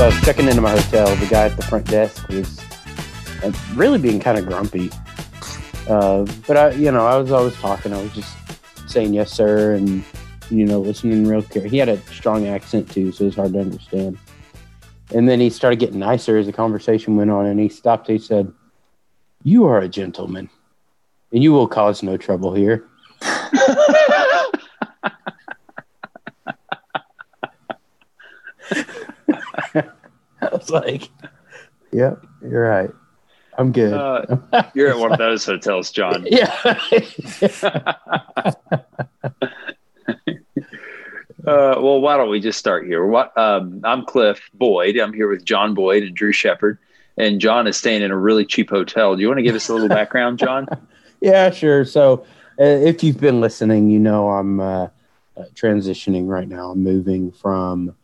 so I was checking into my hotel. The guy at the front desk was really being kind of grumpy. Uh, but I, you know, I was always talking. I was just saying yes, sir, and you know, listening real care. He had a strong accent too, so it was hard to understand. And then he started getting nicer as the conversation went on, and he stopped. He said, "You are a gentleman, and you will cause no trouble here." I like, "Yep, you're right. I'm good." Uh, you're at one of those hotels, John. yeah. Uh, well, why don't we just start here? What, um, I'm Cliff Boyd. I'm here with John Boyd and Drew Shepard, and John is staying in a really cheap hotel. Do you want to give us a little background, John? yeah, sure. So, uh, if you've been listening, you know I'm uh, uh, transitioning right now. I'm moving from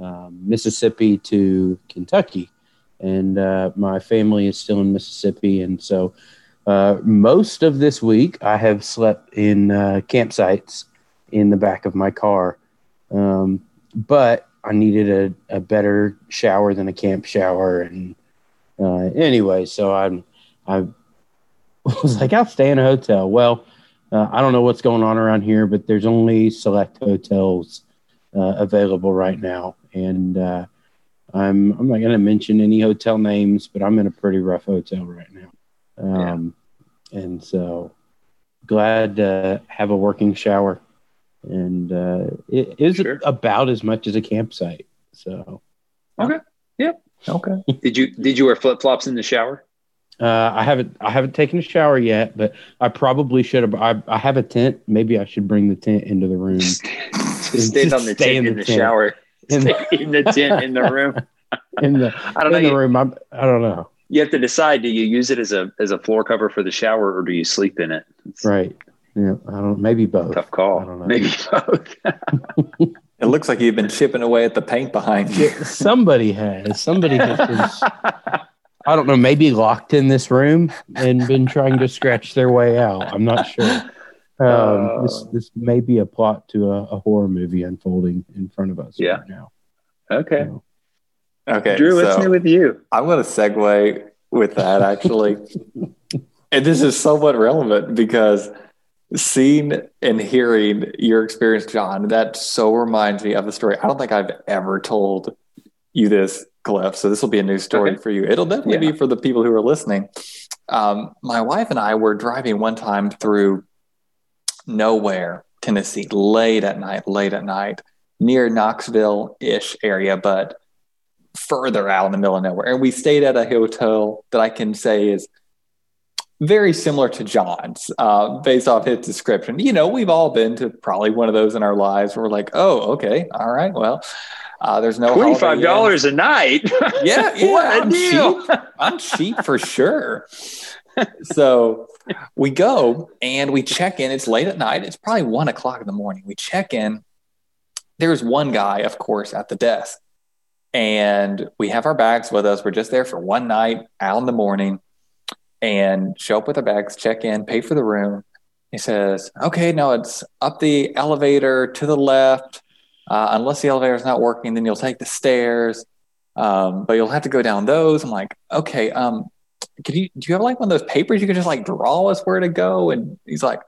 um, Mississippi to Kentucky, and uh, my family is still in Mississippi, and so uh, most of this week I have slept in uh, campsites in the back of my car. Um, but I needed a, a better shower than a camp shower, and uh, anyway, so I'm I was like, I'll stay in a hotel. Well, uh, I don't know what's going on around here, but there's only select hotels uh, available right now, and uh, I'm I'm not going to mention any hotel names, but I'm in a pretty rough hotel right now, um, yeah. and so glad to have a working shower and uh, it is sure. about as much as a campsite. So, okay, yeah, okay. did you did you wear flip flops in the shower? Uh, I haven't I haven't taken a shower yet, but I probably should have. I, I have a tent. Maybe I should bring the tent into the room. Stay on the tent in the, in the shower. In the, in the tent in the room. in the I don't in know, the room. I'm, I don't know. You have to decide: do you use it as a as a floor cover for the shower, or do you sleep in it? It's, right. Yeah, I don't. Maybe both. Tough call. I don't know. Maybe both. it looks like you've been chipping away at the paint behind you. Somebody has. Somebody has. I don't know. Maybe locked in this room and been trying to scratch their way out. I'm not sure. Um, uh, this this may be a plot to a, a, horror movie unfolding in front of us yeah. right now. Okay. So, okay. Drew, what's so new with you? I'm going to segue with that actually. and this is somewhat relevant because seeing and hearing your experience, John, that so reminds me of the story. I don't think I've ever told you this, Cliff. So this will be a new story okay. for you. It'll definitely yeah. be for the people who are listening. Um, my wife and I were driving one time through nowhere, Tennessee, late at night, late at night, near Knoxville ish area, but further out in the middle of nowhere. And we stayed at a hotel that I can say is very similar to John's, uh, based off his description. You know, we've all been to probably one of those in our lives where we're like, oh, okay, all right, well, uh, there's no twenty five dollars a night. yeah, yeah, what a I'm deal! Cheap. I'm cheap for sure. So we go and we check in. It's late at night. It's probably one o'clock in the morning. We check in. There's one guy, of course, at the desk, and we have our bags with us. We're just there for one night, out in the morning and show up with our bags, check in, pay for the room. He says, okay, no, it's up the elevator to the left. Uh, unless the elevator is not working, then you'll take the stairs. Um, but you'll have to go down those. I'm like, okay, um, could you, do you have like one of those papers you can just like draw us where to go? And he's like,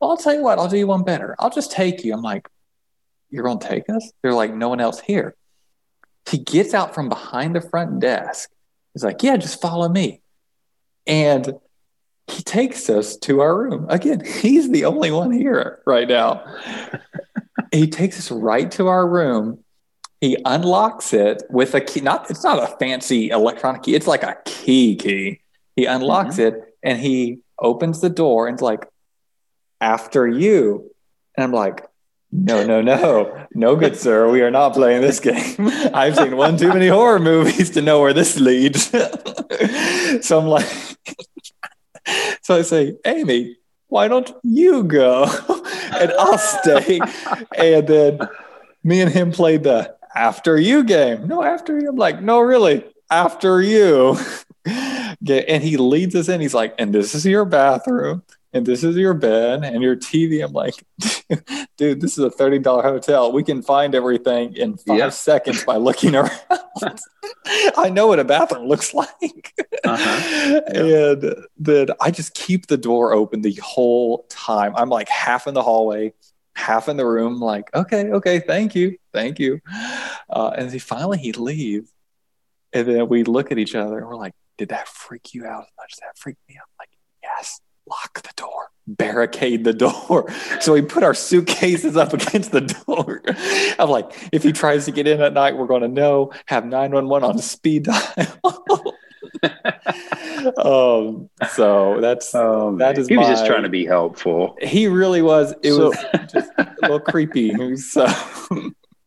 well, I'll tell you what, I'll do you one better. I'll just take you. I'm like, you're going to take us? They're like, no one else here. He gets out from behind the front desk. He's like, yeah, just follow me. And he takes us to our room. Again, he's the only one here right now. he takes us right to our room. He unlocks it with a key. Not it's not a fancy electronic key. It's like a key key. He unlocks mm-hmm. it and he opens the door and it's like, after you. And I'm like, no, no, no, no, good sir. We are not playing this game. I've seen one too many horror movies to know where this leads. so I'm like, so I say, Amy, why don't you go and I'll stay? and then me and him played the after you game. No, after you. I'm like, no, really, after you. And he leads us in. He's like, and this is your bathroom. and this is your bed and your TV. I'm like, dude, this is a $30 hotel. We can find everything in five yeah. seconds by looking around. I know what a bathroom looks like. Uh-huh. And then I just keep the door open the whole time. I'm like half in the hallway, half in the room, like, okay, okay, thank you, thank you. Uh, and he finally he leaves. And then we look at each other and we're like, did that freak you out as much as that freaked me out? Like, yes lock the door, barricade the door. So we put our suitcases up against the door. I'm like, if he tries to get in at night, we're going to know, have 911 on speed dial. um, so that's um, that is he was my, just trying to be helpful. He really was. It so, was just a little creepy. So,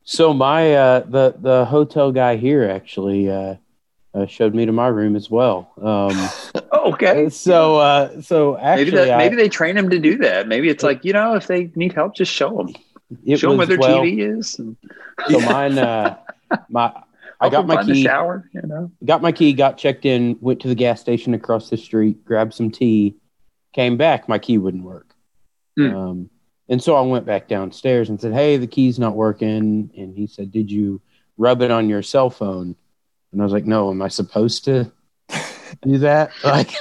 so my uh, the the hotel guy here actually uh, uh, showed me to my room as well. Um, okay. So, uh, so actually, maybe, that, maybe they train them to do that. Maybe it's like you know, if they need help, just show them. show them where their well, TV is. And, so mine, uh, my. I got my key. Shower, you know. Got my key. Got checked in. Went to the gas station across the street. Grabbed some tea. Came back. My key wouldn't work. Mm. Um, and so I went back downstairs and said, "Hey, the key's not working." And he said, "Did you rub it on your cell phone?" And I was like, no, am I supposed to do that? Like,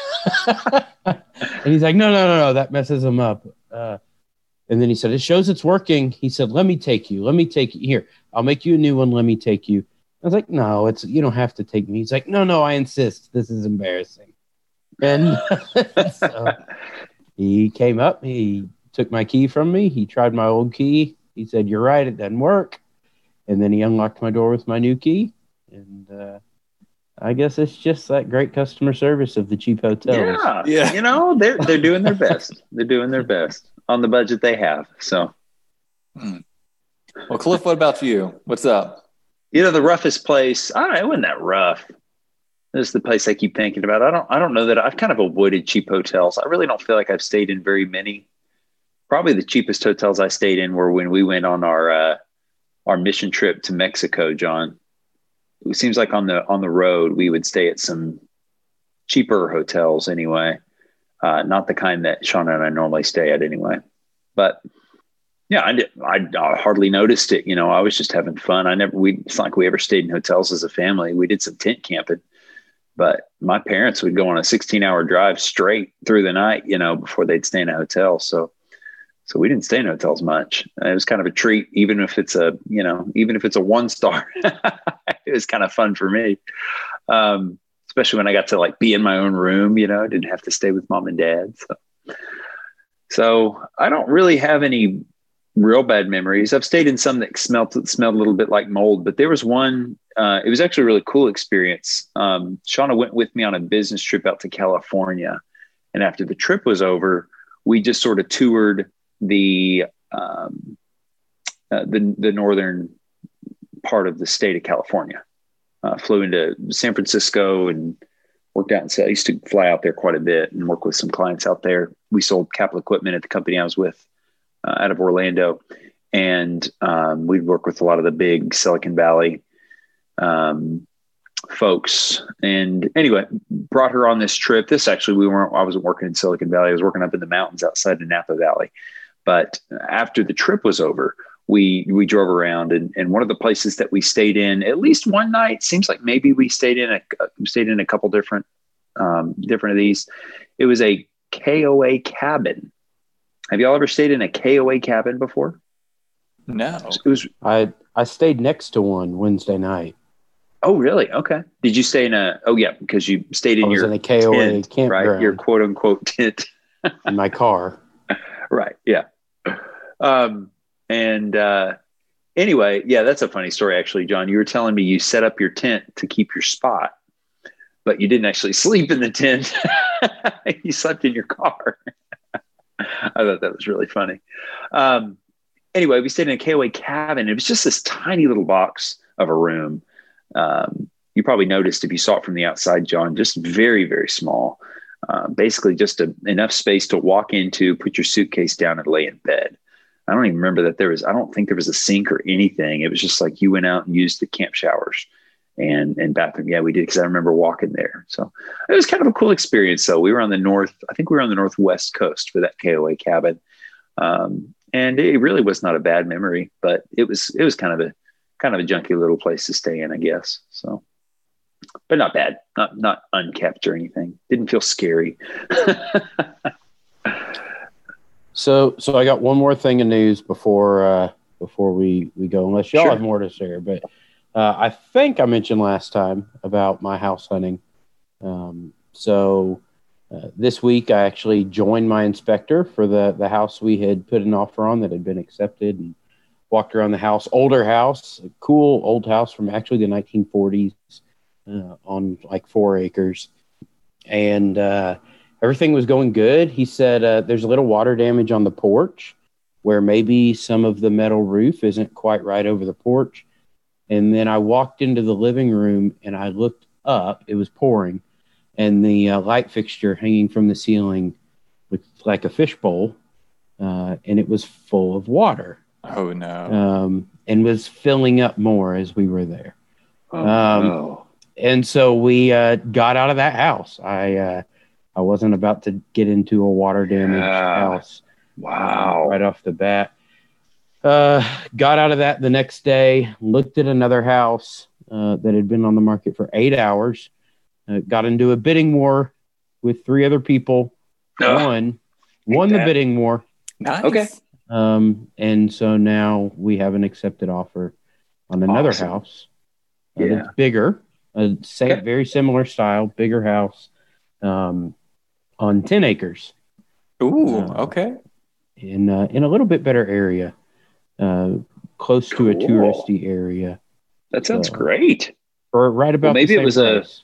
and he's like, no, no, no, no, that messes him up. Uh, and then he said, it shows it's working. He said, let me take you. Let me take you here. I'll make you a new one. Let me take you. I was like, no, it's you don't have to take me. He's like, no, no, I insist. This is embarrassing. And so he came up. He took my key from me. He tried my old key. He said, "You're right. It doesn't work." And then he unlocked my door with my new key and uh, I guess it's just that great customer service of the cheap hotels. Yeah, yeah. You know, they're they're doing their best. they're doing their best on the budget they have. So, hmm. well, Cliff, what about you? What's up? You know, the roughest place. I don't know. It wasn't that rough. This is the place I keep thinking about. I don't. I don't know that I've kind of avoided cheap hotels. I really don't feel like I've stayed in very many. Probably the cheapest hotels I stayed in were when we went on our uh, our mission trip to Mexico, John it seems like on the on the road we would stay at some cheaper hotels anyway, uh, not the kind that Sean and I normally stay at anyway. But yeah, I did. I, I, hardly noticed it. You know, I was just having fun. I never. We. It's like we ever stayed in hotels as a family. We did some tent camping, but my parents would go on a 16 hour drive straight through the night. You know, before they'd stay in a hotel. So so we didn't stay in hotels much. It was kind of a treat, even if it's a, you know, even if it's a one star, it was kind of fun for me. Um, especially when I got to like be in my own room, you know, I didn't have to stay with mom and dad. So, so I don't really have any real bad memories. I've stayed in some that smelled smelled a little bit like mold, but there was one. Uh, it was actually a really cool experience. Um, Shauna went with me on a business trip out to California, and after the trip was over, we just sort of toured the um, uh, the the northern part of the state of California. Uh, flew into San Francisco and worked out in. I used to fly out there quite a bit and work with some clients out there. We sold capital equipment at the company I was with uh, out of Orlando, and um, we'd work with a lot of the big Silicon Valley um, folks. And anyway, brought her on this trip. This actually we weren't. I wasn't working in Silicon Valley. I was working up in the mountains outside of Napa Valley. But after the trip was over, we we drove around and, and one of the places that we stayed in at least one night seems like maybe we stayed in a stayed in a couple different um, different of these. It was a KOA cabin. Have y'all ever stayed in a KOA cabin before? No. It was I I stayed next to one Wednesday night. Oh, really? Okay. Did you stay in a? Oh, yeah, because you stayed in your in a KOA tent, campground, right? Your quote unquote tent in my car. right. Yeah. Um, and uh, anyway, yeah, that's a funny story, actually, John. You were telling me you set up your tent to keep your spot, but you didn't actually sleep in the tent. you slept in your car. I thought that was really funny. Um, anyway, we stayed in a KOA cabin. It was just this tiny little box of a room. Um, you probably noticed if you saw it from the outside, John, just very, very small. Uh, basically, just a, enough space to walk into, put your suitcase down, and lay in bed. I don't even remember that there was, I don't think there was a sink or anything. It was just like you went out and used the camp showers and and bathroom. Yeah, we did because I remember walking there. So it was kind of a cool experience. So we were on the north. I think we were on the northwest coast for that KOA cabin, um, and it really was not a bad memory. But it was it was kind of a kind of a junky little place to stay in, I guess. So, but not bad, not not unkept or anything. Didn't feel scary. so so I got one more thing of news before uh, before we we go. Unless y'all sure. have more to share, but uh, I think I mentioned last time about my house hunting. Um, so uh, this week, I actually joined my inspector for the the house we had put an offer on that had been accepted, and walked around the house. Older house, a cool old house from actually the 1940s, uh, on like four acres, and uh, everything was going good. He said uh, there's a little water damage on the porch, where maybe some of the metal roof isn't quite right over the porch and then I walked into the living room and I looked up. It was pouring, and the uh, light fixture hanging from the ceiling looked like a fishbowl, uh, and it was full of water. Oh no! Um, and was filling up more as we were there. Oh, um, no. And so we uh, got out of that house. I uh, I wasn't about to get into a water damaged yeah. house. Wow! right off the bat. Uh, got out of that the next day, looked at another house uh, that had been on the market for eight hours, uh, got into a bidding war with three other people, won, won the bidding war. Nice. Okay. Um, and so now we have an accepted offer on another awesome. house. Uh, yeah. bigger, a same, okay. very similar style, bigger house, um, on 10 acres. Ooh, uh, okay. In, uh, in a little bit better area uh, close cool. to a touristy area. That sounds uh, great. Or right about well, maybe it was place.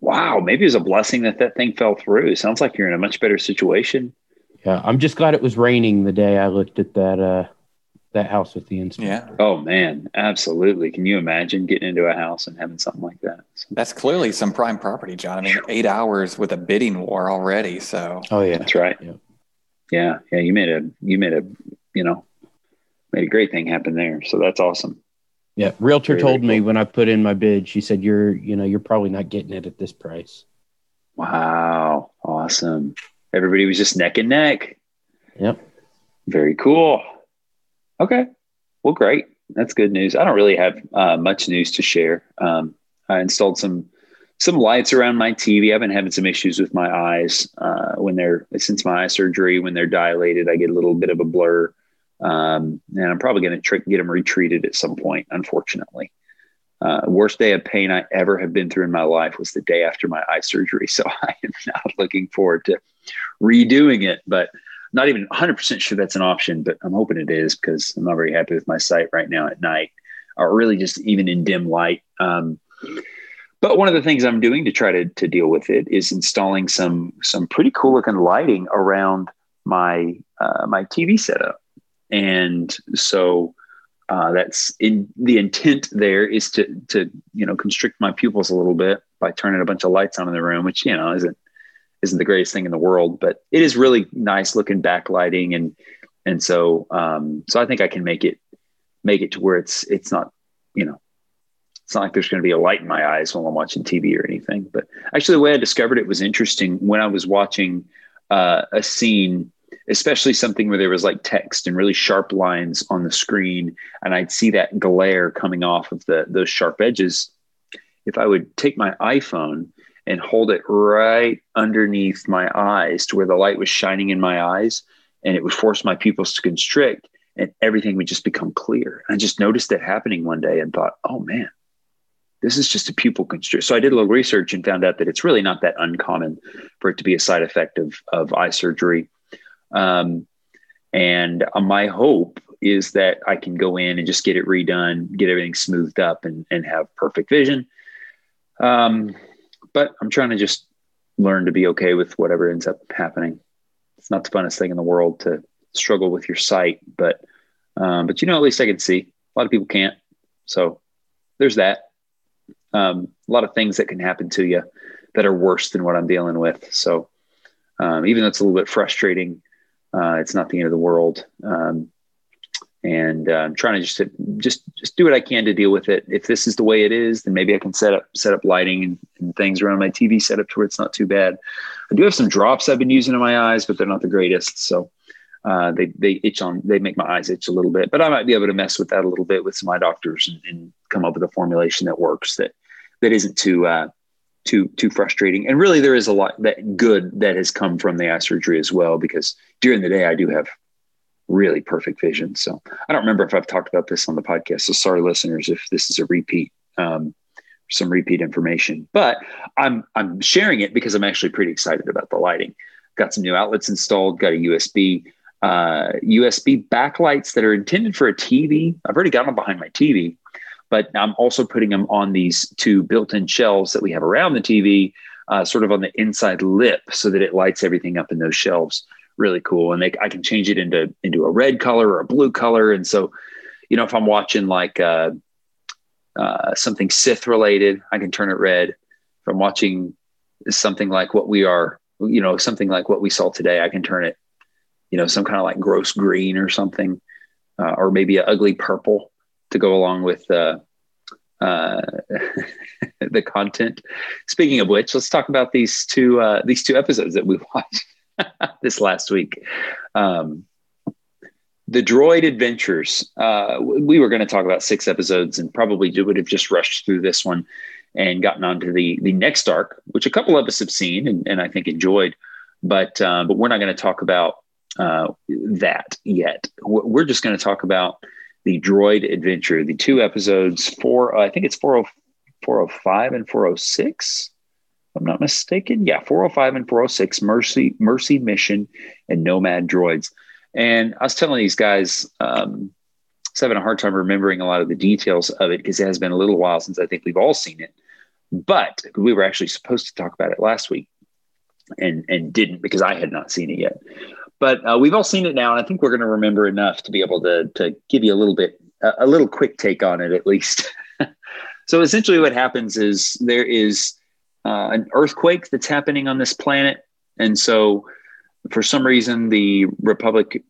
a wow. Maybe it was a blessing that that thing fell through. Sounds like you're in a much better situation. Yeah, I'm just glad it was raining the day I looked at that uh that house with the inspector. Yeah. Oh man, absolutely. Can you imagine getting into a house and having something like that? That's clearly some prime property, John. I mean, eight hours with a bidding war already. So. Oh yeah, that's right. Yep. Yeah, yeah. You made a you made a you know made a great thing happen there. So that's awesome. Yeah, realtor very, told very me cool. when I put in my bid, she said, "You're, you know, you're probably not getting it at this price." Wow, awesome! Everybody was just neck and neck. Yep. Very cool. Okay, well, great. That's good news. I don't really have uh, much news to share. Um, I installed some some lights around my TV. I've been having some issues with my eyes uh, when they're since my eye surgery. When they're dilated, I get a little bit of a blur. Um, and I'm probably going to try get them retreated at some point, unfortunately. Uh, worst day of pain I ever have been through in my life was the day after my eye surgery. So I am not looking forward to redoing it, but not even 100% sure that's an option, but I'm hoping it is because I'm not very happy with my sight right now at night or really just even in dim light. Um, but one of the things I'm doing to try to, to deal with it is installing some some pretty cool looking lighting around my uh, my TV setup. And so uh, that's in the intent there is to to you know constrict my pupils a little bit by turning a bunch of lights on in the room, which you know isn't isn't the greatest thing in the world, but it is really nice looking backlighting and and so um, so I think I can make it make it to where it's it's not you know it's not like there's going to be a light in my eyes while I'm watching TV or anything. But actually, the way I discovered it was interesting when I was watching uh, a scene especially something where there was like text and really sharp lines on the screen and i'd see that glare coming off of the those sharp edges if i would take my iphone and hold it right underneath my eyes to where the light was shining in my eyes and it would force my pupils to constrict and everything would just become clear i just noticed it happening one day and thought oh man this is just a pupil constrict. So I did a little research and found out that it's really not that uncommon for it to be a side effect of, of eye surgery. Um, and uh, my hope is that I can go in and just get it redone, get everything smoothed up, and, and have perfect vision. Um, but I'm trying to just learn to be okay with whatever ends up happening. It's not the funnest thing in the world to struggle with your sight, but um, but you know, at least I can see. A lot of people can't, so there's that. Um, a lot of things that can happen to you that are worse than what I'm dealing with. So um, even though it's a little bit frustrating, uh, it's not the end of the world. Um, and uh, I'm trying to just just just do what I can to deal with it. If this is the way it is, then maybe I can set up set up lighting and, and things around my TV setup to where it's not too bad. I do have some drops I've been using in my eyes, but they're not the greatest. So uh, they they itch on they make my eyes itch a little bit. But I might be able to mess with that a little bit with some eye doctors and, and come up with a formulation that works that that isn't too uh, too too frustrating. And really, there is a lot that good that has come from the eye surgery as well. Because during the day, I do have really perfect vision. So I don't remember if I've talked about this on the podcast. So sorry, listeners, if this is a repeat, um, some repeat information. But I'm I'm sharing it because I'm actually pretty excited about the lighting. Got some new outlets installed. Got a USB uh, USB backlights that are intended for a TV. I've already got them behind my TV, but I'm also putting them on these two built-in shelves that we have around the TV, uh, sort of on the inside lip, so that it lights everything up in those shelves really cool. And they, I can change it into into a red color or a blue color. And so, you know, if I'm watching like uh, uh, something Sith related, I can turn it red. If I'm watching something like what we are, you know, something like what we saw today, I can turn it, you know, some kind of like gross green or something, uh, or maybe an ugly purple to go along with uh, uh, the content. Speaking of which, let's talk about these two uh, these two episodes that we watched. this last week. Um, the Droid Adventures. Uh, we were going to talk about six episodes, and probably would have just rushed through this one and gotten onto the the next arc, which a couple of us have seen and, and I think enjoyed. But uh, but we're not going to talk about uh, that yet. We're just going to talk about the Droid Adventure, the two episodes. Four, I think it's 40, 405 and 406 I'm not mistaken. Yeah, 405 and 406, Mercy, Mercy Mission, and Nomad Droids. And I was telling these guys, um, I was having a hard time remembering a lot of the details of it because it has been a little while since I think we've all seen it. But we were actually supposed to talk about it last week and and didn't because I had not seen it yet. But uh, we've all seen it now, and I think we're going to remember enough to be able to to give you a little bit a, a little quick take on it at least. so essentially, what happens is there is uh, an earthquake that's happening on this planet. And so, for some reason, the Republic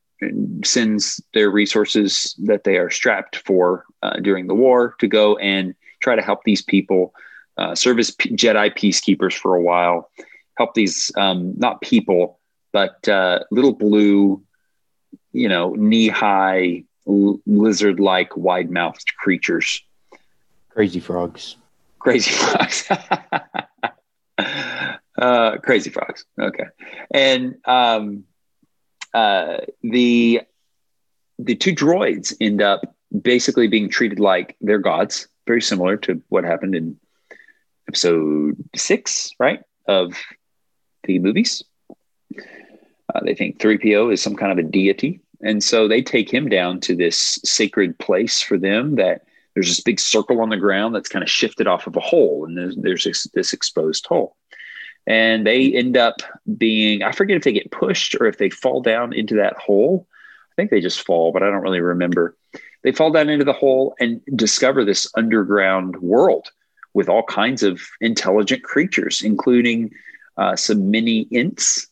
sends their resources that they are strapped for uh, during the war to go and try to help these people uh, serve as P- Jedi peacekeepers for a while, help these um, not people, but uh, little blue, you know, knee high, l- lizard like, wide mouthed creatures. Crazy frogs. Crazy frogs. uh, crazy frogs. Okay, and um, uh, the the two droids end up basically being treated like they're gods, very similar to what happened in episode six, right, of the movies. Uh, they think 3PO is some kind of a deity. And so they take him down to this sacred place for them that there's this big circle on the ground that's kind of shifted off of a hole, and there's, there's this, this exposed hole. And they end up being, I forget if they get pushed or if they fall down into that hole. I think they just fall, but I don't really remember. They fall down into the hole and discover this underground world with all kinds of intelligent creatures, including uh, some mini Ents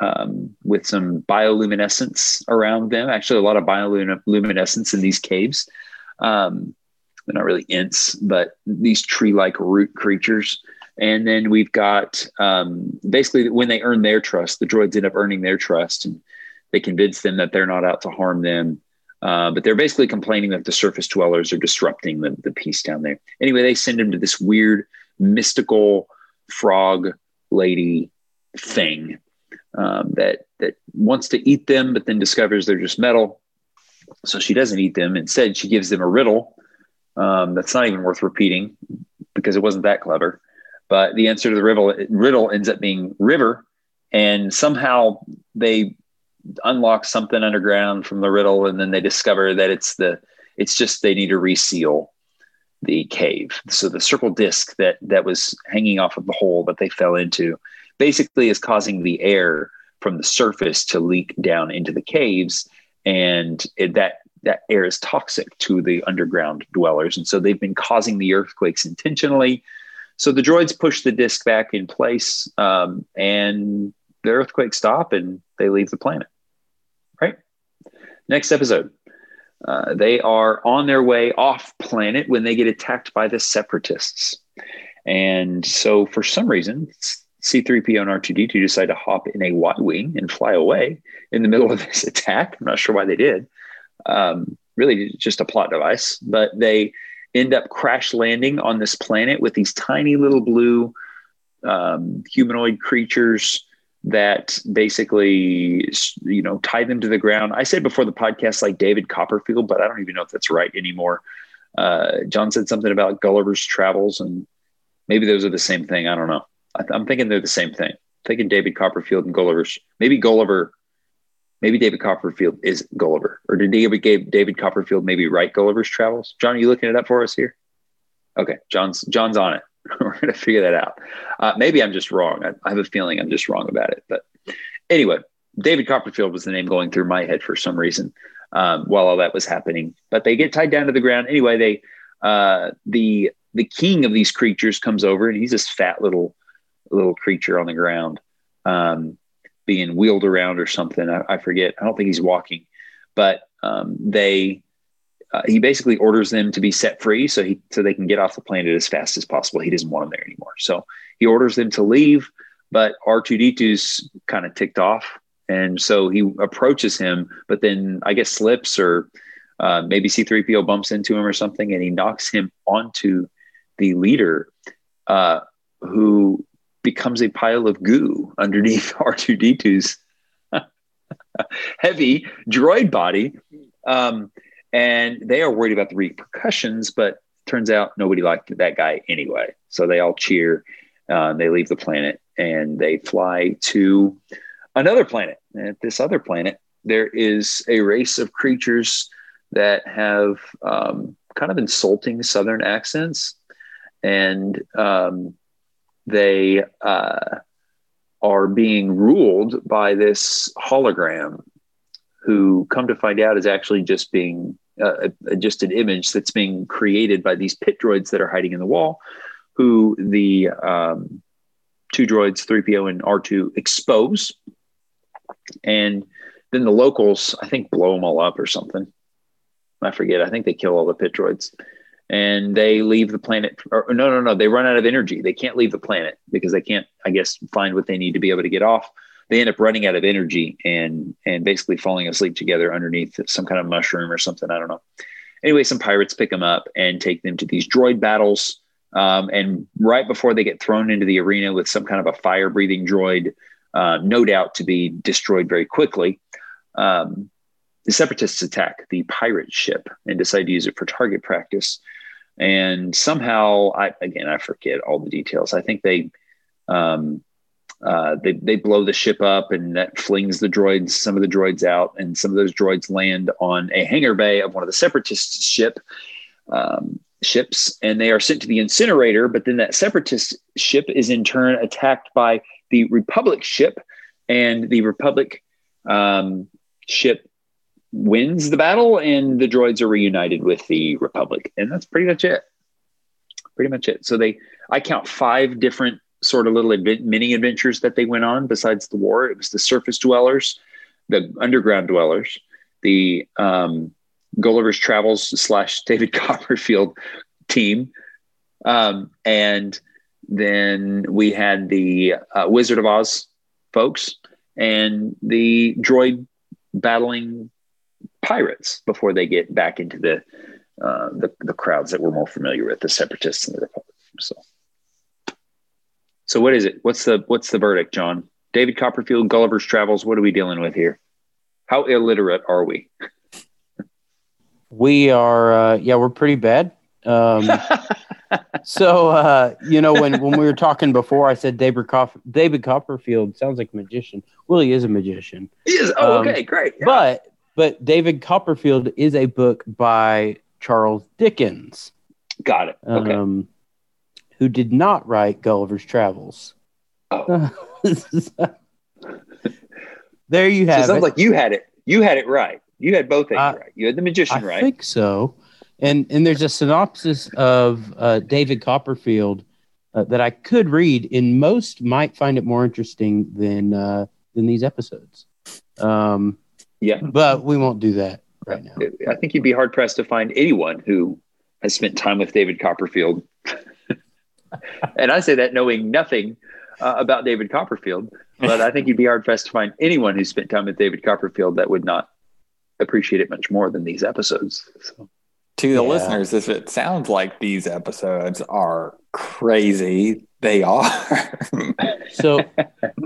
um, with some bioluminescence around them. Actually, a lot of bioluminescence in these caves. Um, they're not really Ents, but these tree-like root creatures. And then we've got um, basically when they earn their trust, the droids end up earning their trust, and they convince them that they're not out to harm them. Uh, but they're basically complaining that the surface dwellers are disrupting the, the peace down there. Anyway, they send him to this weird mystical frog lady thing um, that that wants to eat them, but then discovers they're just metal so she doesn't eat them. Instead, she gives them a riddle um, that's not even worth repeating because it wasn't that clever. But the answer to the riddle, riddle ends up being river. And somehow they unlock something underground from the riddle. And then they discover that it's the, it's just they need to reseal the cave. So the circle disc that, that was hanging off of the hole that they fell into basically is causing the air from the surface to leak down into the caves and it, that that air is toxic to the underground dwellers, and so they've been causing the earthquakes intentionally. So the droids push the disk back in place, um, and the earthquakes stop, and they leave the planet. Right. Next episode, uh, they are on their way off planet when they get attacked by the separatists. And so, for some reason, C3PO and R2D2 decide to hop in a Y Wing and fly away in the middle of this attack. I'm not sure why they did. Um, really, just a plot device, but they end up crash landing on this planet with these tiny little blue um, humanoid creatures that basically you know tie them to the ground. I said before the podcast like David Copperfield, but I don't even know if that's right anymore. Uh, John said something about Gulliver's Travels, and maybe those are the same thing. I don't know. I am thinking they're the same thing. Thinking David Copperfield and Gulliver's. Maybe Gulliver. Maybe David Copperfield is Gulliver, or did David David Copperfield maybe write Gulliver's Travels? John, are you looking it up for us here? Okay, John's John's on it. We're going to figure that out. Uh, maybe I'm just wrong. I, I, have a feeling I'm just wrong about it. But anyway, David Copperfield was the name going through my head for some reason um, while all that was happening. But they get tied down to the ground anyway. They uh, the the king of these creatures comes over and he's this fat little little creature on the ground, um, being wheeled around or something. I, I, forget. I don't think he's walking, but um, they uh, he basically orders them to be set free so he so they can get off the planet as fast as possible. He doesn't want them there anymore. So he orders them to leave, but R2D2's kind of ticked off. And so he approaches him, but then I guess slips or uh, maybe C3PO bumps into him or something, and he knocks him onto the leader, uh, who becomes a pile of goo underneath R2D2's heavy droid body. Um, and they are worried about the repercussions, but turns out nobody liked that guy anyway. So they all cheer. Uh, they leave the planet and they fly to another planet. And at this other planet, there is a race of creatures that have um, kind of insulting Southern accents. And um, they uh, are being ruled by this hologram who come to find out is actually just being uh, just an image that's being created by these pit droids that are hiding in the wall, who the um, two droids, 3PO and R2, expose. And then the locals, I think, blow them all up or something. I forget. I think they kill all the pit droids and they leave the planet. Or, no, no, no. They run out of energy. They can't leave the planet because they can't, I guess, find what they need to be able to get off they end up running out of energy and and basically falling asleep together underneath some kind of mushroom or something. I don't know. Anyway, some pirates pick them up and take them to these droid battles. Um, and right before they get thrown into the arena with some kind of a fire breathing droid, uh, no doubt to be destroyed very quickly, um, the separatists attack the pirate ship and decide to use it for target practice. And somehow, I again, I forget all the details. I think they um, uh, they they blow the ship up, and that flings the droids, some of the droids out, and some of those droids land on a hangar bay of one of the separatist ship um, ships, and they are sent to the incinerator. But then that separatist ship is in turn attacked by the Republic ship, and the Republic um, ship wins the battle, and the droids are reunited with the Republic, and that's pretty much it. Pretty much it. So they, I count five different sort of little advent, mini adventures that they went on besides the war. It was the surface dwellers, the underground dwellers, the um, Gulliver's Travels slash David Copperfield team, um, and then we had the uh, Wizard of Oz folks and the droid battling pirates before they get back into the uh, the, the crowds that we're more familiar with, the separatists and the Republic. So. So what is it? What's the what's the verdict, John? David Copperfield, Gulliver's Travels. What are we dealing with here? How illiterate are we? We are, uh, yeah, we're pretty bad. Um, so uh, you know, when when we were talking before, I said David Coff- David Copperfield sounds like a magician. Well, he is a magician. He is. Oh, um, okay, great. Yeah. But but David Copperfield is a book by Charles Dickens. Got it. Okay. Um, who did not write Gulliver's Travels. Oh. there you have so it. Sounds like you had it. You had it right. You had both things uh, right. You had the magician I right. I think so. And and there's a synopsis of uh, David Copperfield uh, that I could read, and most might find it more interesting than uh, than these episodes. Um, yeah, but we won't do that. right now. I think you'd be hard pressed to find anyone who has spent time with David Copperfield. and I say that knowing nothing uh, about David Copperfield, but I think you'd be hard pressed to find anyone who spent time with David Copperfield that would not appreciate it much more than these episodes. So. To the yeah. listeners, if it sounds like these episodes are crazy, they are. so,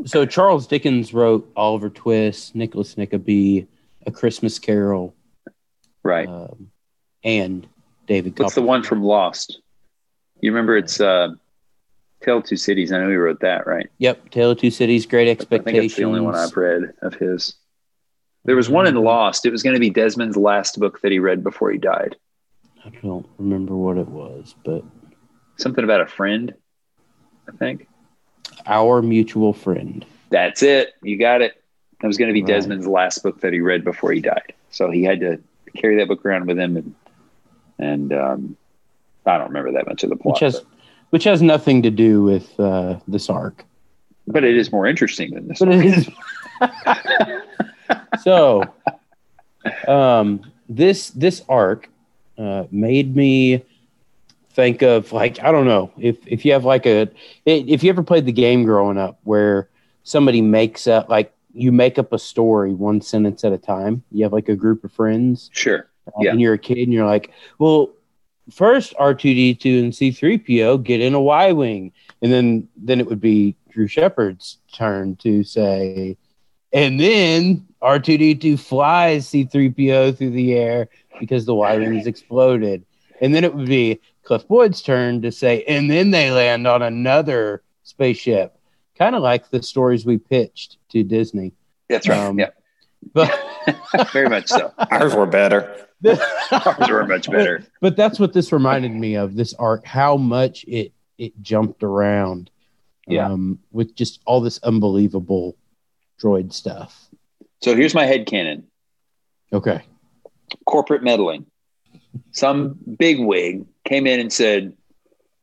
so Charles Dickens wrote Oliver Twist, Nicholas Nickleby, A Christmas Carol, right, um, and David. What's the one from Lost? You remember it's uh, Tale of Two Cities. I know he wrote that, right? Yep, Tale of Two Cities. Great expectations. I think it's the only one I've read of his. There was one in mm-hmm. Lost. It was going to be Desmond's last book that he read before he died. I don't remember what it was, but something about a friend, I think. Our mutual friend. That's it. You got it. That was going to be right. Desmond's last book that he read before he died. So he had to carry that book around with him, and and um, I don't remember that much of the plot. Which has, but, which has nothing to do with uh, this arc. But it is more interesting than this. But arc. it is. so, um, this this arc uh, made me think of like I don't know if if you have like a if you ever played the game growing up where somebody makes up like you make up a story one sentence at a time. You have like a group of friends. Sure. Uh, yeah. And you're a kid and you're like, well, first R2D2 and C3PO get in a Y wing, and then then it would be Drew Shepard's turn to say, and then R2D2 flies C3PO through the air because the Y wings exploded. And then it would be Cliff Boyd's turn to say, and then they land on another spaceship, kind of like the stories we pitched to Disney. That's right. Um, yeah. But very much so. Ours were better. Ours were much better. But, but that's what this reminded me of this arc, how much it it jumped around. Yeah. Um, with just all this unbelievable droid stuff. So here's my head canon. Okay. Corporate meddling. Some big wig came in and said,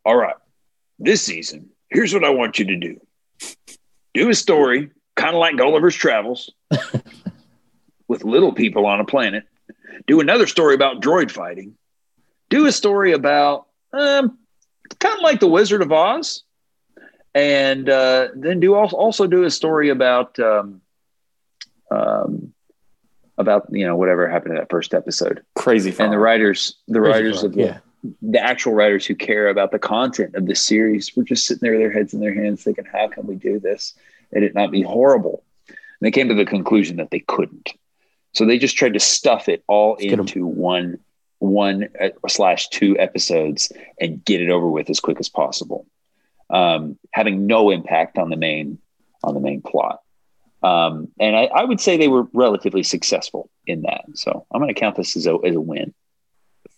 All right, this season, here's what I want you to do. Do a story, kind of like Gulliver's Travels, with little people on a planet. Do another story about droid fighting. Do a story about um, kind of like the Wizard of Oz, and uh, then do also, also do a story about um, um, about you know whatever happened in that first episode. Crazy, and the writers, the Crazy writers of the, yeah. the actual writers who care about the content of the series were just sitting there with their heads in their hands, thinking, "How can we do this and it not be horrible?" And they came to the conclusion that they couldn't, so they just tried to stuff it all Let's into one one uh, slash two episodes and get it over with as quick as possible, um, having no impact on the main on the main plot. Um, and I, I, would say they were relatively successful in that. So I'm going to count this as a, as a win.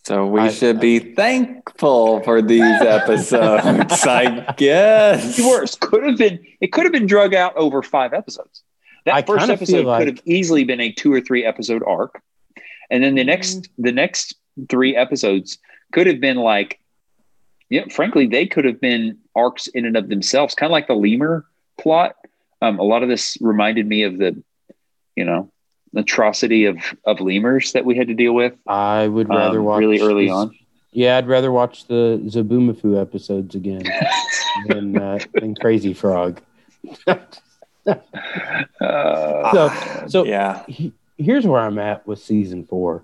So we I, should I, be thankful for these episodes, I guess. Worse could have been it could have been drug out over five episodes. That first episode like... could have easily been a two or three episode arc, and then the next mm. the next three episodes could have been like, yeah, frankly, they could have been arcs in and of themselves, kind of like the lemur plot um, a lot of this reminded me of the, you know, atrocity of of lemurs that we had to deal with. I would rather um, watch really early this, on. Yeah, I'd rather watch the Zoboomafoo episodes again than uh, than Crazy Frog. uh, so, so yeah. He, here's where I'm at with season four.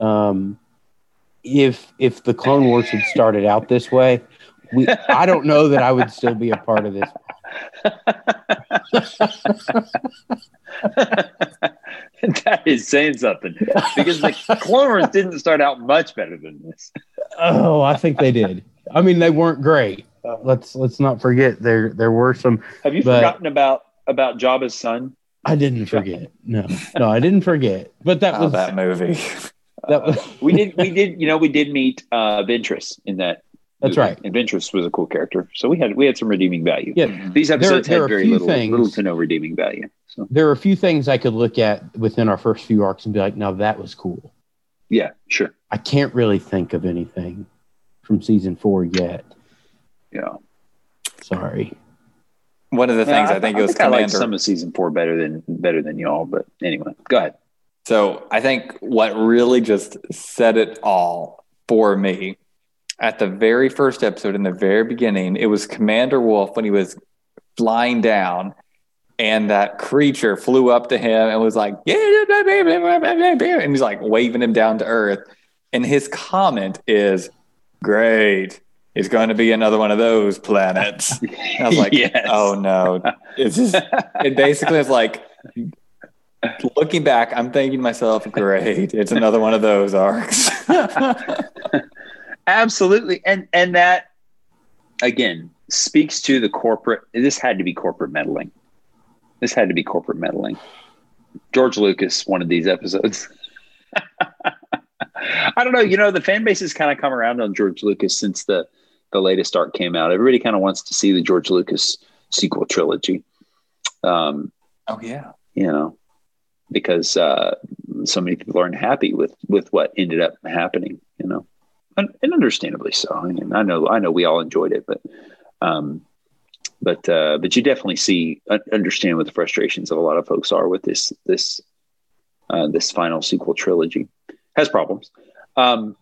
Um, if if the Clone Wars had started out this way, we I don't know that I would still be a part of this that is saying something because the Clone Wars didn't start out much better than this. Oh, I think they did. I mean, they weren't great. Let's let's not forget there there were some. Have you forgotten about about Jabba's son? I didn't forget. No, no, I didn't forget. But that oh, was that movie. That we did we did you know we did meet uh Ventress in that that's right. And Ventress was a cool character, so we had we had some redeeming value. Yeah, these episodes there, there had very little things, little to no redeeming value. So there are a few things I could look at within our first few arcs and be like, "Now that was cool." Yeah, sure. I can't really think of anything from season four yet. Yeah, sorry. One of the things I, I, think I, it was I, think I like some of season four better than better than y'all, but anyway, go ahead. So I think what really just said it all for me at the very first episode in the very beginning, it was Commander Wolffe when he was flying down and that creature flew up to him and was like, yeah, and he's like waving him down to earth. And his comment is, great. It's going to be another one of those planets. I was like, yes. oh no. It's just, it basically is like, looking back, I'm thinking to myself, great. It's another one of those arcs. Absolutely. And, and that, again, speaks to the corporate, this had to be corporate meddling this had to be corporate meddling. George Lucas wanted these episodes. I don't know. You know, the fan base has kind of come around on George Lucas since the the latest arc came out. Everybody kind of wants to see the George Lucas sequel trilogy. Um, oh yeah, you know, because uh, so many people aren't happy with with what ended up happening. You know, and, and understandably so. I mean, I know I know we all enjoyed it, but um, but uh, but you definitely see understand what the frustrations of a lot of folks are with this this uh, this final sequel trilogy has problems. Um,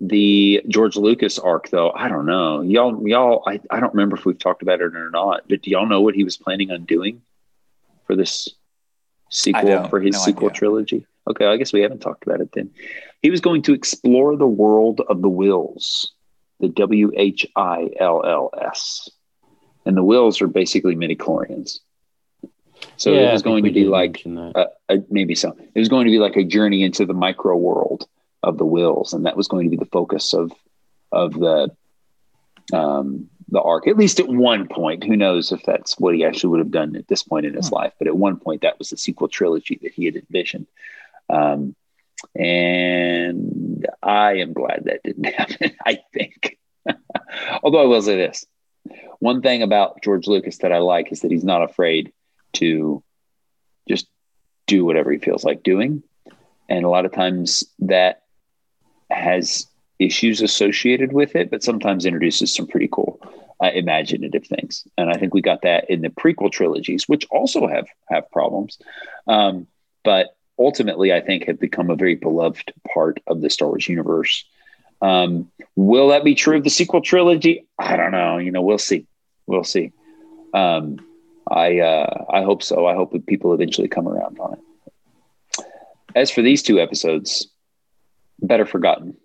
the George Lucas arc, though, I don't know. Y'all, y'all, I, I don't remember if we've talked about it or not. But do y'all know what he was planning on doing for this sequel for his no sequel idea. trilogy? Okay, I guess we haven't talked about it then. He was going to explore the world of the Whills, the W H I L L S and the Whills are basically midi-chlorians. So yeah, it was going to be like a, a, maybe so. It was going to be like a journey into the micro world of the Whills, and that was going to be the focus of of the um, the arc. At least at one point, who knows if that's what he actually would have done at this point in his hmm. life. But at one point, that was the sequel trilogy that he had envisioned. Um, and I am glad that didn't happen. I think, although I will say this: one thing about George Lucas that I like is that he's not afraid to just do whatever he feels like doing. And a lot of times that has issues associated with it, but sometimes introduces some pretty cool uh, imaginative things. And I think we got that in the prequel trilogies, which also have have problems, um, but ultimately I think have become a very beloved part of the Star Wars universe. Um, will that be true of the sequel trilogy? I don't know. You know, we'll see. We'll see. Um, I uh, I hope so. I hope people eventually come around on it. As for these two episodes, better forgotten.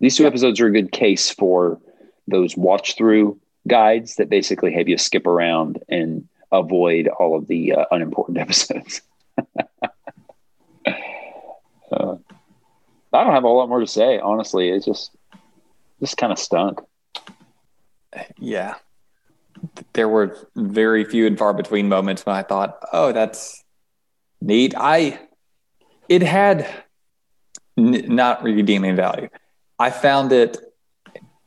These two yeah. episodes are a good case for those watch through guides that basically have you skip around and avoid all of the uh, unimportant episodes. uh, I don't have a lot more to say. Honestly, It's just just kind of stunk. Yeah, there were very few and far between moments when I thought, "Oh, that's neat." I it had n- not redeeming value. I found it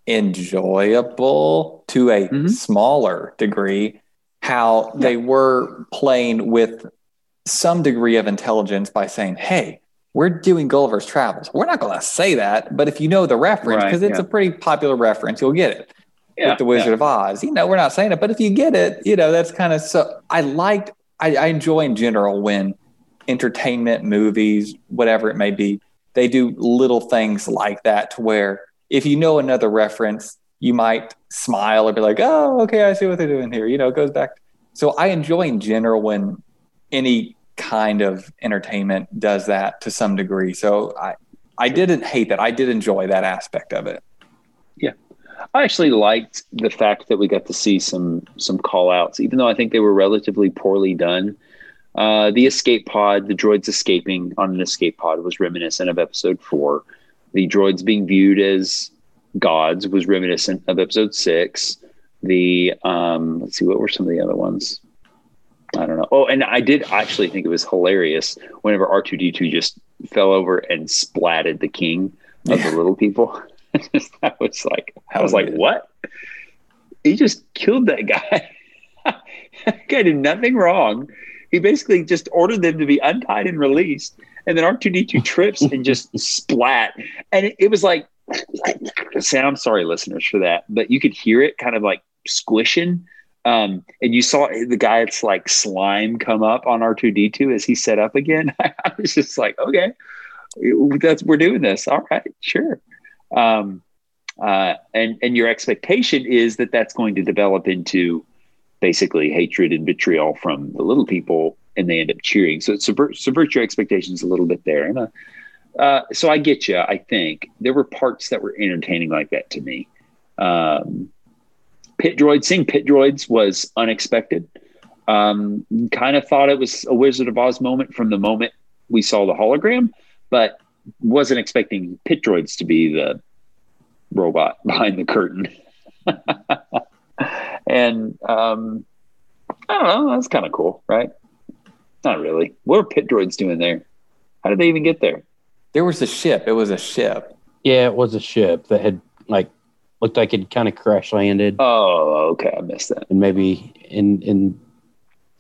enjoyable to a mm-hmm. smaller degree. How yeah. they were playing with some degree of intelligence by saying, "Hey." we're doing Gulliver's Travels. We're not going to say that, but if you know the reference, because right, it's yeah. a pretty popular reference, you'll get it. Yeah, with the Wizard yeah. of Oz, you know, we're not saying it, but if you get it, you know, that's kind of so. I liked, I, I enjoy in general when entertainment, movies, whatever it may be, they do little things like that to where if you know another reference, you might smile or be like, oh, okay, I see what they're doing here. You know, it goes back. So I enjoy in general when any kind of entertainment does that to some degree. So I, I didn't hate that. I did enjoy that aspect of it. Yeah. I actually liked the fact that we got to see some some call outs, even though I think they were relatively poorly done. Uh, the escape pod, the droids escaping on an escape pod was reminiscent of episode four. The droids being viewed as gods was reminiscent of episode six. The um, let's see, what were some of the other ones? I don't know. Oh, and I did actually think it was hilarious whenever R two D two just fell over and splatted the king of yeah. the little people. I was like, I was like, what? He just killed that guy. that guy did nothing wrong. He basically just ordered them to be untied and released, and then R two D two trips and just splat, and it, it was like, say, I'm sorry, listeners, for that, but you could hear it kind of like squishing Um, and you saw the guy it's like slime come up on R2D2 as he set up again. I was just like, okay, that's we're doing this. All right, sure. Um, uh, and and your expectation is that that's going to develop into basically hatred and vitriol from the little people, and they end up cheering. So subvert, subvert your expectations a little bit there. And uh, uh, so I get you. I think there were parts that were entertaining like that to me. Um, pit droids, seeing pit droids was unexpected. Um, kind of thought it was a Wizard of Oz moment from the moment we saw the hologram, but wasn't expecting pit droids to be the robot behind the curtain. and um, I don't know, that's kind of cool, right? Not really. What are pit droids doing there? How did they even get there? There was a ship. It was a ship. Yeah, it was a ship that had like looked like it kind of crash landed. Oh, okay, I missed that. And maybe in in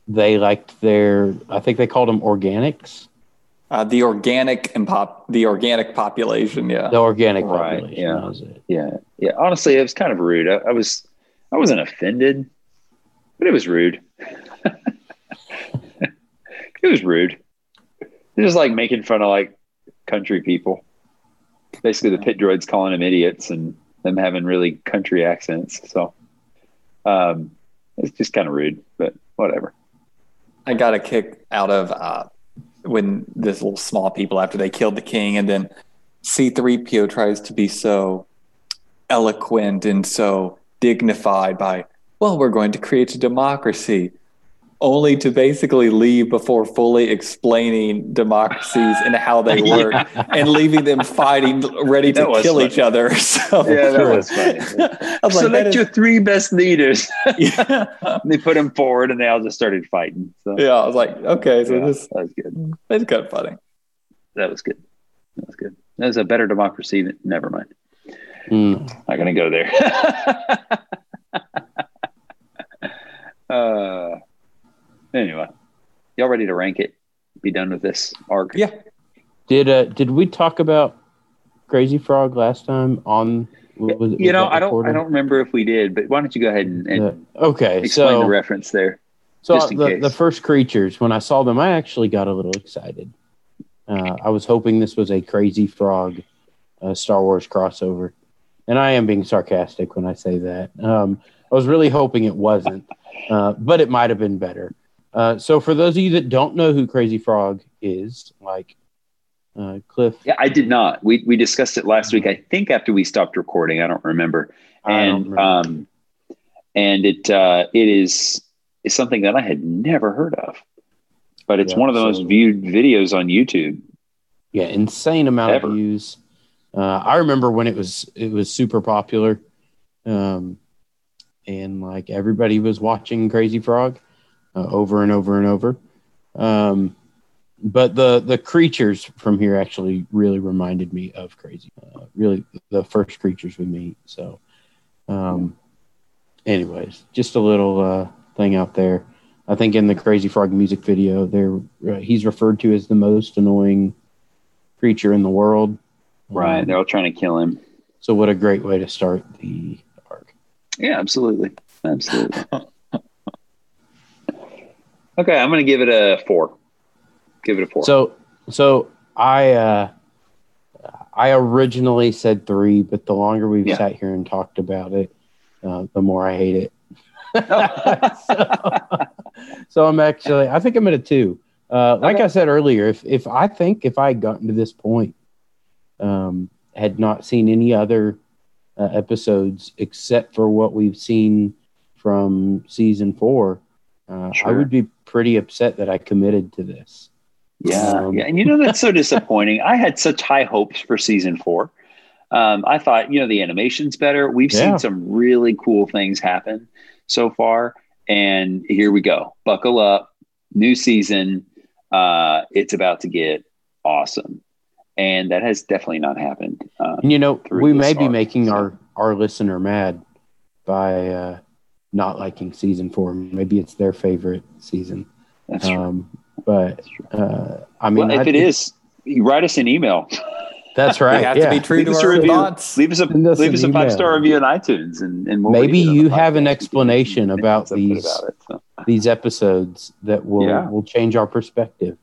they liked their I think they called them organics. Uh, the organic and pop the organic population, yeah. The organic Right, population. yeah. that was it. Yeah, yeah. Honestly, it was kind of rude. I, I was, I wasn't offended, but it was rude. it was rude. It was like making fun of like country people. Basically, the pit droids calling them idiots and them having really country accents. So, um, it's just kind of rude, but whatever. I got a kick out of uh, when this little small people after they killed the king, and then C3PO tries to be so eloquent and so dignified by, well, we're going to create a democracy, only to basically leave before fully explaining democracies and how they work and leaving them fighting, ready to That was kill funny. each other. So, Yeah, that was funny. I was like, that Select is- your three best leaders. yeah. they put them forward, and they all just started fighting. So yeah, I was like, okay, so yeah, this that was good. it's kind of funny. That was good. That was good. That was a better democracy. Than, never mind. Mm. Not gonna go there. uh, anyway, y'all ready to rank it? Be done with this arc? Yeah. Did uh did we talk about Crazy Frog last time on? was it- You know, I don't. I don't remember if we did, but why don't you go ahead and, and Yeah. Okay, explain so the reference there? So just in the, case. the first creatures, when I saw them, I actually got a little excited. Uh, I was hoping this was a Crazy Frog uh, Star Wars crossover, and I am being sarcastic when I say that. Um, I was really hoping it wasn't, uh, but it might have been better. Uh, so, for those of you that don't know who Crazy Frog is, like uh, Cliff, Yeah, I did not. We we discussed it last week. I think after we stopped recording. I don't remember. I don't and remember. um, and it uh, it is is something that I had never heard of, but it's Yeah, one of the so- most viewed videos on YouTube. yeah, insane amount Ever. of views. Uh, I remember when it was it was super popular, um, and like everybody was watching Crazy Frog uh, over and over and over. Um, but the the creatures from here actually really reminded me of Crazy. Uh, really, the first creatures we meet. So, um, anyways, just a little uh, thing out there. I think in the Crazy Frog music video, there uh, he's referred to as the most annoying creature in the world. Right, Um, they're all trying to kill him. so what a great way to start the arc. Yeah, absolutely, absolutely. okay, I'm going to give it a four. Give it a four. So so I uh I originally said three, but the longer we've Yeah. sat here and talked about it, uh, the more I hate it. so, so I'm actually I think I'm at a two. Uh, like Okay. I said earlier, if if I think if I had gotten to this point, um, had not seen any other uh, episodes except for what we've seen from season four, uh, I would be pretty upset that I committed to this. Yeah, Um, yeah, and you know that's so disappointing. I had such high hopes for season four. Um, I thought, you know, the animation's better. We've Yeah. seen some really cool things happen so far, and here we go. Buckle up, new season. Uh, it's about to get awesome, and that has definitely not happened. Um, And you know, we may be making so- our our listener mad by uh, not liking season four. Maybe it's their favorite season. that's true. Um, but uh, I mean, well, if I- it is, you write us an email. That's right. We have yeah. to be true Leave to us a our review. thoughts. Leave us a us leave us a five star review on iTunes, and, and we'll Maybe read it on you have an explanation about these about it, so. these episodes that will Yeah. will change our perspective.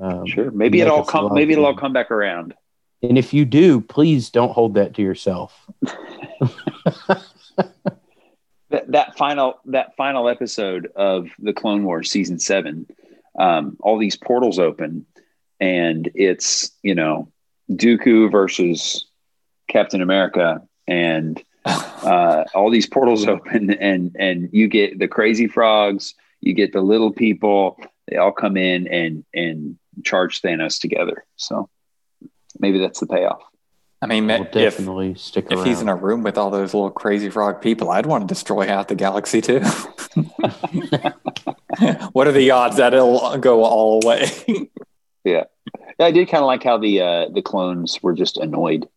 Um, Sure. Maybe it'll us a come. Maybe it'll all come back around. And if you do, please don't hold that to yourself. That, that final that final episode of the Clone Wars season seven, um, all these portals open, and it's you know Dooku versus Captain America, and uh, all these portals open, and and you get the crazy frogs, you get the little people, they all come in and and charge Thanos together. So maybe that's the payoff. I mean, We'll if definitely stick around. if around. he's in a room with all those little crazy frog people, I'd want to destroy half the galaxy too. what are the odds that it'll go all away? Yeah, I did kind of like how the uh, the clones were just annoyed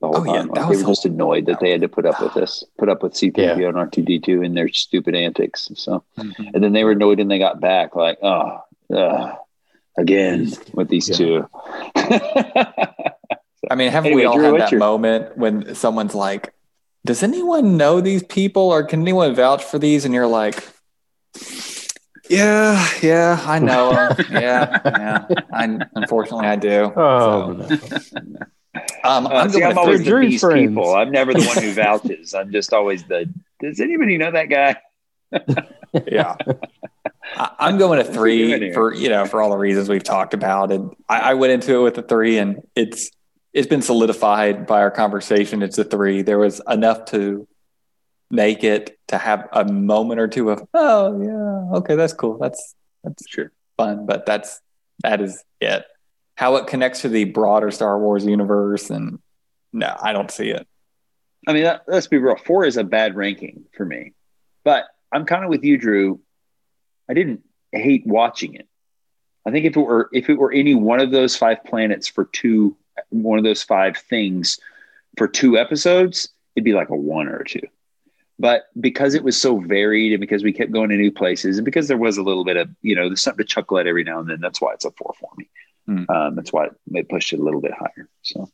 the whole Oh, yeah, time. that Like, they were just annoyed that they had to put up with this, put up with C-3PO Yeah. and R2D2 and their stupid antics. So, Mhm. and then they were annoyed when they got back, like, oh, uh, again with these Yeah. two. I mean, haven't Anyway, we all Drew, had that your- moment when someone's like, "Does anyone know these people, or can anyone vouch for these?" And you're like, "Yeah, yeah, I know 'em. yeah, yeah. I unfortunately I do." Oh, So, no. um, Uh, I'm see, I'm always the Drew's these friends. people. I'm never the one who vouches. I'm just always the. Does anybody know that guy? yeah. I- I'm going to What's he doing three for you know for all the reasons we've talked about, and I, I went into it with a three, and it's it's been solidified by our conversation. It's a three. There was enough to make it to have a moment or two of oh yeah okay that's cool that's that's Sure. fun, but that's that is it. How it connects to the broader Star Wars universe, and no, I don't see it. I mean, that, let's be real. Four is a bad ranking for me, but I'm kind of with you, Drew. I didn't hate watching it. I think if it were if it were any one of those five planets for two, one of those five things for two episodes, it'd be like a one or a two. But because it was so varied, and because we kept going to new places, and because there was a little bit of you know, there's something to chuckle at every now and then. That's why it's a four for me. Hmm. Um, that's why it pushed it a little bit higher. So,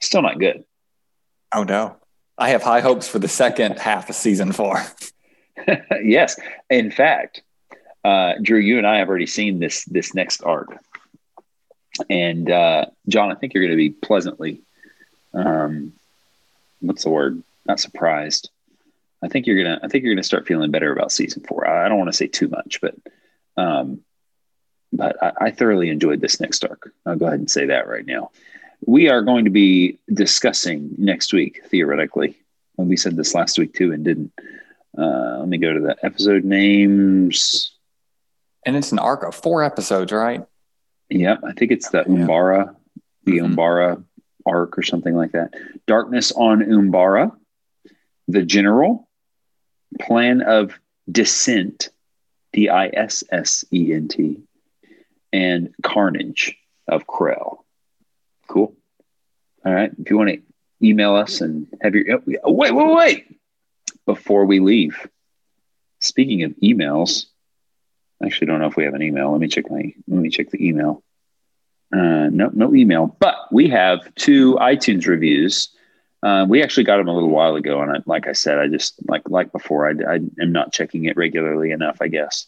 still not good. Oh no, I have high hopes for the second half of season four. yes. In fact, uh, Drew, you and I have already seen this this next arc, and uh, John, I think you're going to be pleasantly, um, what's the word? Not surprised. I think you're gonna. I think you're gonna start feeling better about season four. I, don't want to say too much, but, um, but I, I thoroughly enjoyed this next arc. I'll go ahead and say that right now. We are going to be discussing next week, theoretically. And we said this last week too, and didn't. Uh, let me go to the episode names. And it's an arc of four episodes, right? Yep, I think it's the Yeah. Umbara, the Mhm. Umbara arc or something like that. Darkness on Umbara, the General, Plan of Dissent, D I S S E N T, and Carnage of Krell. Cool. All right. If you want to email us and have your oh, wait, wait, wait. Before we leave, speaking of emails, I actually don't know if we have an email. Let me check my let me check the email. Uh, no, no email, but we have two iTunes reviews. Uh, we actually got them a little while ago, and I, like I said, I just like like before, I, I am not checking it regularly enough, I guess.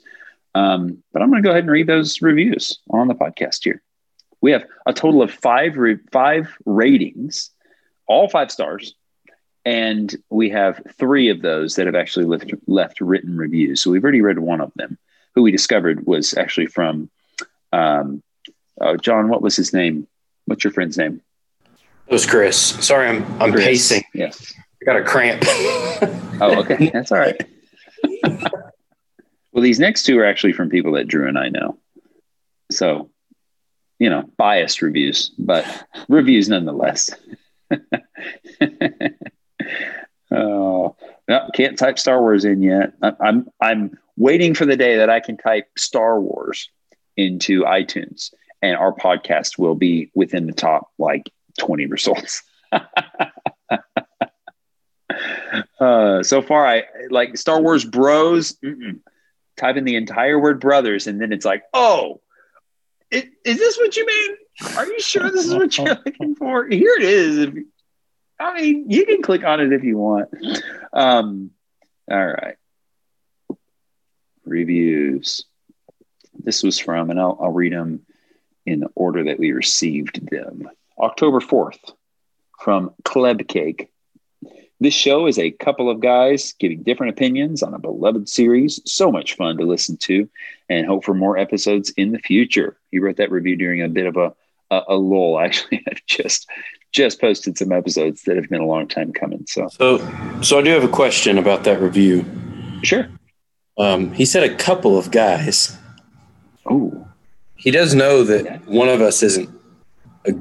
Um, but I'm going to go ahead and read those reviews on the podcast here. We have a total of five re- five ratings, all five stars, and we have three of those that have actually left left written reviews. So we've already read one of them who we discovered was actually from um, oh, John. What was his name? What's your friend's name? It was Chris. Sorry, I'm I'm Chris. pacing. Yes. I got a cramp. Oh, okay. That's all right. well, these next two are actually from people that Drew and I know. So, you know, biased reviews, but reviews nonetheless. oh, no, can't type Star Wars in yet. I- I'm I'm waiting for the day that I can type Star Wars into iTunes, and our podcast will be within the top like 20 results. uh, so far, I like Star Wars Bros. Mm-mm. Type in the entire word brothers, and then it's like, oh, Is, is this what you mean? Are you sure this is what you're looking for? Here it is. If, I mean, you can click on it if you want. Um, all right. Reviews. This was from, and I'll, I'll read them in the order that we received them. October 4th from Kleb Cake. This show is a couple of guys giving different opinions on a beloved series. So much fun to listen to and hope for more episodes in the future. He wrote that review during a bit of a, a, a lull. Actually, I've just just posted some episodes that have been a long time coming. So, So, so I do have a question about that review. sure. Um, he said a couple of guys. Oh, He does know that one of us isn't a,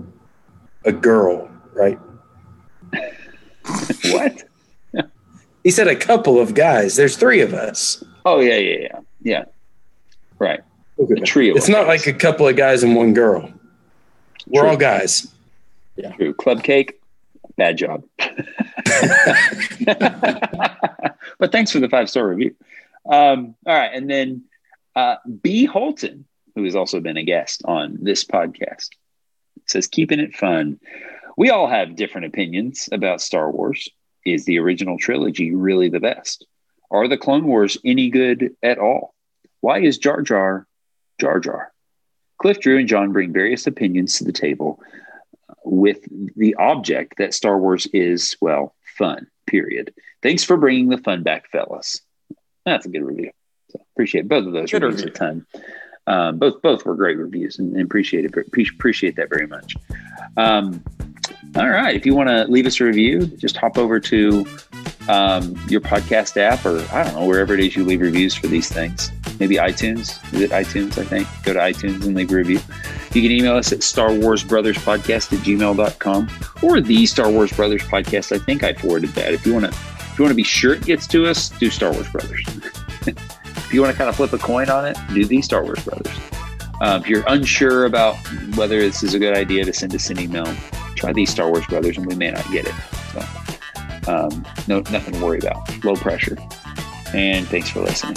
a girl, right? what? He said a couple of guys. There's three of us. Oh, yeah, yeah, yeah. Yeah. Right. A trio. It's not guys. like a couple of guys and one girl. We're True. all guys. True. Club cake, bad job. but thanks for the five star review. Um, all right. And then uh, B. Holton, who has also been a guest on this podcast, says, keeping it fun. We all have different opinions about Star Wars. Is the original trilogy really the best? Are the Clone Wars any good at all? Why is Jar Jar Jar Jar? Cliff, Drew, and John bring various opinions to the table with the object that Star Wars is, well, fun, period. Thanks for bringing the fun back, fellas. That's a good review. So appreciate both of those Good reviews review. a ton. Um, both both were great reviews and, and appreciate it. Appreciate that very much. Um, all right, if you want to leave us a review, just hop over to um, your podcast app or I don't know wherever it is you leave reviews for these things. Maybe iTunes. Is it iTunes? I think. Go to iTunes and leave a review. You can email us at Star Wars Brothers Podcast at gmail.com or the Star Wars Brothers Podcast. I think I forwarded that. If you want to if you want to be sure it gets to us, do Star Wars Brothers. if you want to kind of flip a coin on it, do the Star Wars Brothers. Uh, if you're unsure about whether this is a good idea to send us an email, try these Star Wars Brothers and we may not get it. So um, no nothing to worry about. Low pressure. And thanks for listening.